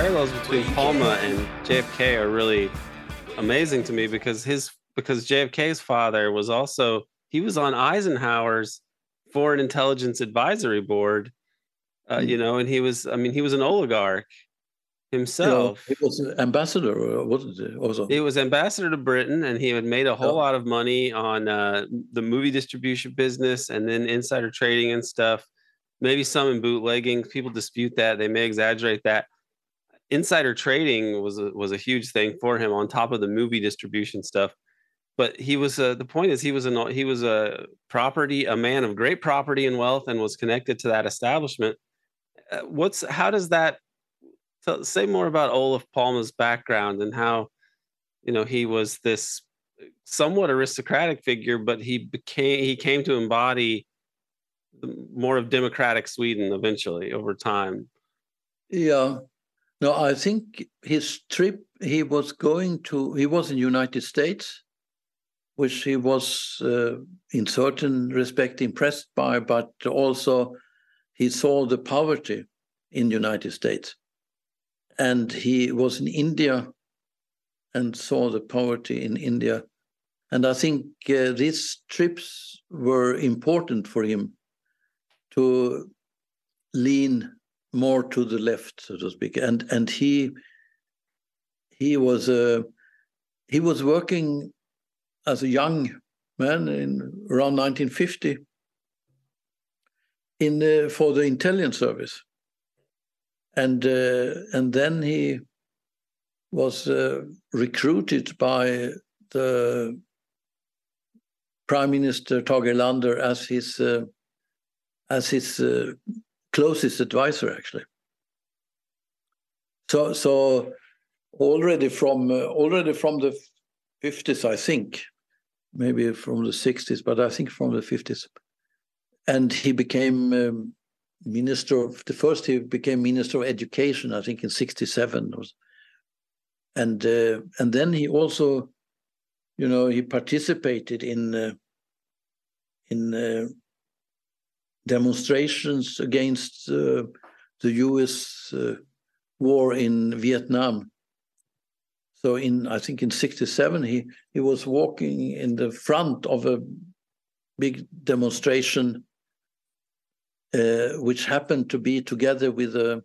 parallels between Palme and JFK are really amazing to me because his because JFK's father was also he was on Eisenhower's Foreign Intelligence Advisory Board, uh, you know, and he was I mean he was an oligarch himself. he was ambassador, wasn't it? Also, he was ambassador to Britain, and he had made a whole lot of money on uh, the movie distribution business and then insider trading and stuff. Maybe some in bootlegging. People dispute that; they may exaggerate that. Insider trading was a, was a huge thing for him, on top of the movie distribution stuff. But he was uh, the point is he was a he was a property a man of great property and wealth, and was connected to that establishment. Uh, what's how does that tell, say more about Olaf Palme's background and how, you know, he was this somewhat aristocratic figure, but he became he came to embody more of democratic Sweden eventually over time. Yeah, no, I think his trip he was going to he was in United States, which he was uh, in certain respect impressed by, but also he saw the poverty in United States and he was in India and saw the poverty in India. And I think uh, these trips were important for him to lean more to the left, so to speak. And and he he was uh, he was working as a young man in around 1950 in uh, for the intelligence service and uh, and then he was uh, recruited by the Prime Minister Tage Erlander as his uh, as his uh, closest advisor, actually. So so already from uh, already from the fifties, I think, maybe from the sixties, but I think from the fifties, and he became um, minister of the first he became minister of education i think in 67 and uh, and then he also you know he participated in uh, in uh, demonstrations against uh, the us uh, war in vietnam so in i think in 67 he he was walking in the front of a big demonstration uh, which happened to be together with the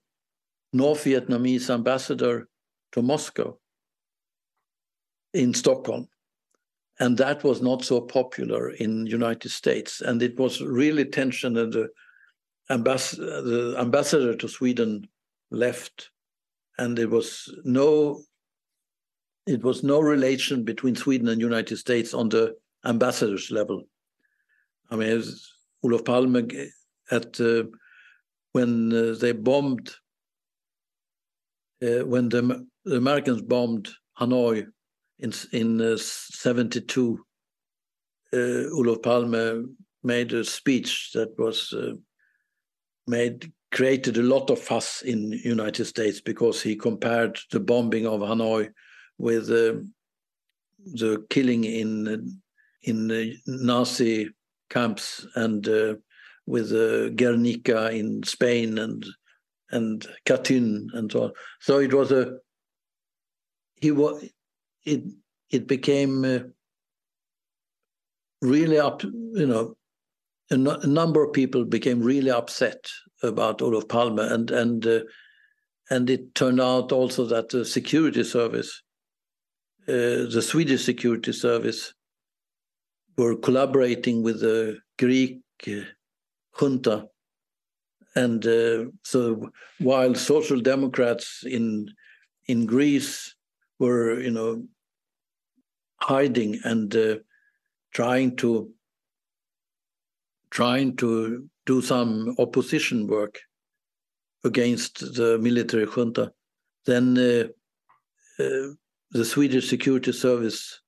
North Vietnamese ambassador to Moscow in Stockholm. And that was not so popular in United States. And it was really tension and the, the ambassador to Sweden left. And there was no it was no relation between Sweden and United States on the ambassador's level. I mean, Olof Palme at uh, when uh, they bombed uh, when the, the, Americans bombed Hanoi in in '72. Olof Palme made a speech that was made created a lot of fuss in United States because he compared the bombing of Hanoi with uh, the killing in in uh, Nazi camps and uh, with uh, Guernica in Spain and and Katyn and so on. So it was a he was it it became uh, really up you know a, no, a, number of people became really upset about Olof Palme and and uh, and it turned out also that the security service uh, the Swedish security service were collaborating with the Greek uh, junta. And uh, so while social democrats in in Greece were, you know, hiding and uh, trying to trying to do some opposition work against the military junta, then uh, uh, the Swedish security service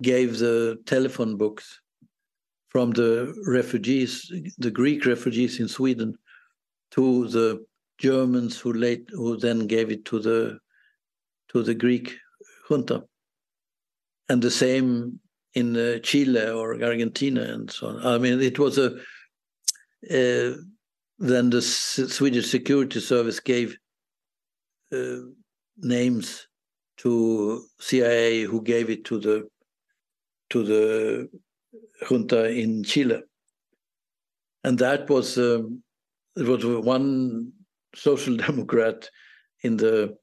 gave the telephone books from the refugees, the Greek refugees in Sweden, to the Germans who late who then gave it to the to the Greek junta, and the same in uh, Chile or Argentina and so on. I mean, it was a uh, then the S- Swedish security service gave uh, names to CIA who gave it to the to the junta in Chile, and that was um, it was one social democrat in the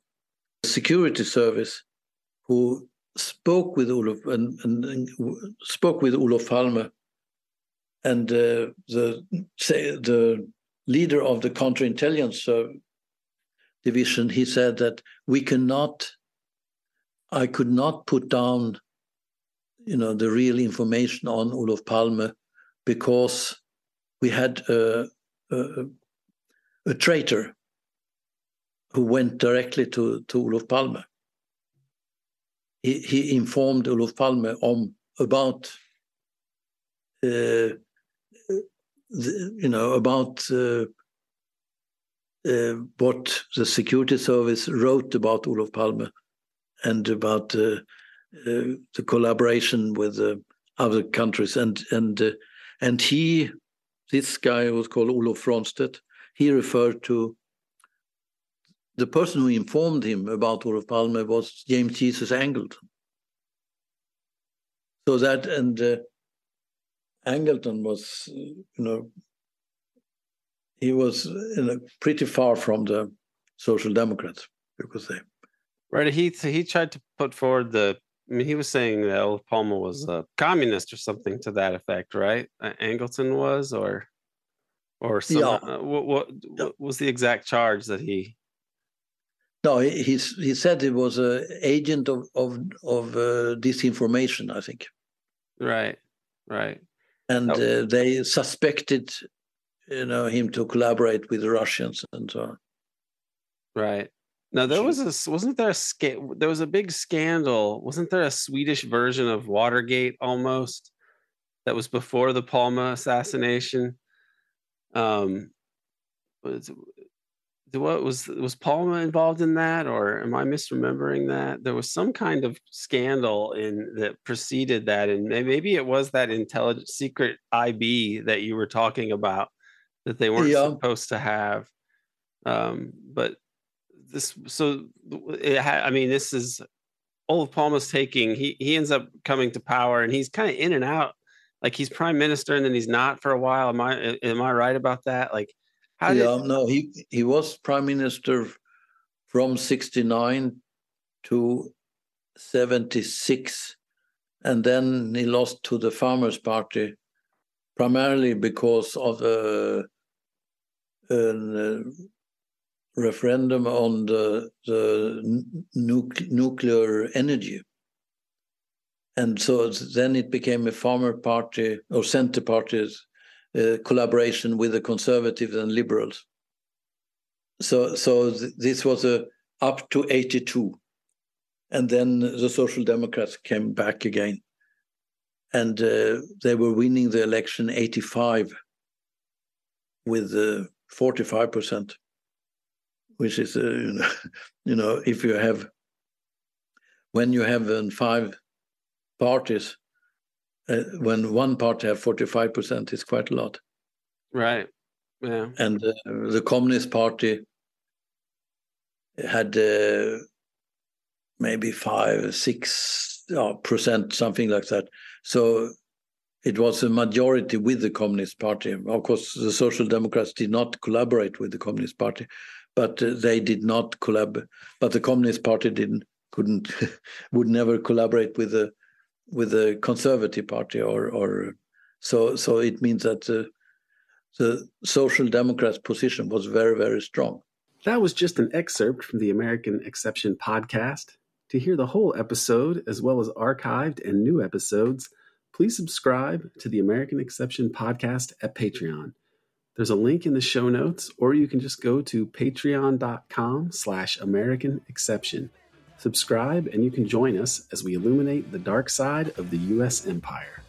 security service who spoke with Olof and, and, and spoke with Olof Palme, and uh, the the leader of the counterintelligence uh, division. He said that we cannot. I could not put down, you know, the real information on Olof Palme because we had a, a, a traitor who went directly to, to Olof Palme he, he informed Olof Palme about uh, the, you know about uh, uh, what the security service wrote about Olof Palme and about uh, uh, the collaboration with uh, other countries. And and and he this guy was called Olof Fronstedt he referred to the person who informed him about Olof Palme was James Jesus Angleton. So that and uh, Angleton was, you know, he was you know, pretty far from the Social Democrats, you could say. Right. He he tried to put forward the. I mean, he was saying that Olof Palme was a communist or something to that effect, right? Uh, Angleton was, or or some, yeah. Uh, what, what, what was the exact charge that he no, he he said he was an agent of of of uh, disinformation. I think. Right, right. And oh. uh, they suspected, you know, him to collaborate with the Russians and so on. Right. Now there was a wasn't there a sca- there was a big scandal wasn't there a Swedish version of Watergate almost that was before the Palme assassination um was what was was Palme involved in that, or am I misremembering that? There was some kind of scandal in that preceded that, and maybe it was that intelligent secret IB that you were talking about that they weren't yeah. supposed to have. Um, but this, so it ha- I mean, this is Olof Palme's taking. He he ends up coming to power, and he's kind of in and out. Like he's prime minister, and then he's not for a while. Am I am I right about that? Like how yeah, did... Um, no, he he was prime minister from '69 to '76, and then he lost to the Farmers' Party, primarily because of a, a uh, referendum on the the nu- nuclear energy. And so then it became a farmer party or center parties uh, collaboration with the conservatives and liberals. So, so th- this was a up to 82. And then the Social Democrats came back again. And uh, they were winning the election 85 with uh, 45%, which is, uh, you, know, you know, if you have, when you have uh, five parties, uh, when one party have 45% is quite a lot. Right. Yeah. And uh, the communist party had uh, maybe five six uh, percent something like that. So it was a majority with the communist party. Of course the social democrats did not collaborate with the communist party but uh, they did not collab but the communist party didn't couldn't would never collaborate with the with the Conservative Party, or or so so it means that the, the Social Democrats' position was very very strong. That was just an excerpt from the American Exception podcast. To hear the whole episode, as well as archived and new episodes, please subscribe to the American Exception podcast at Patreon. There's a link in the show notes, or you can just go to patreon.com slash American Exception. Subscribe and you can join us as we illuminate the dark side of the U.S. empire.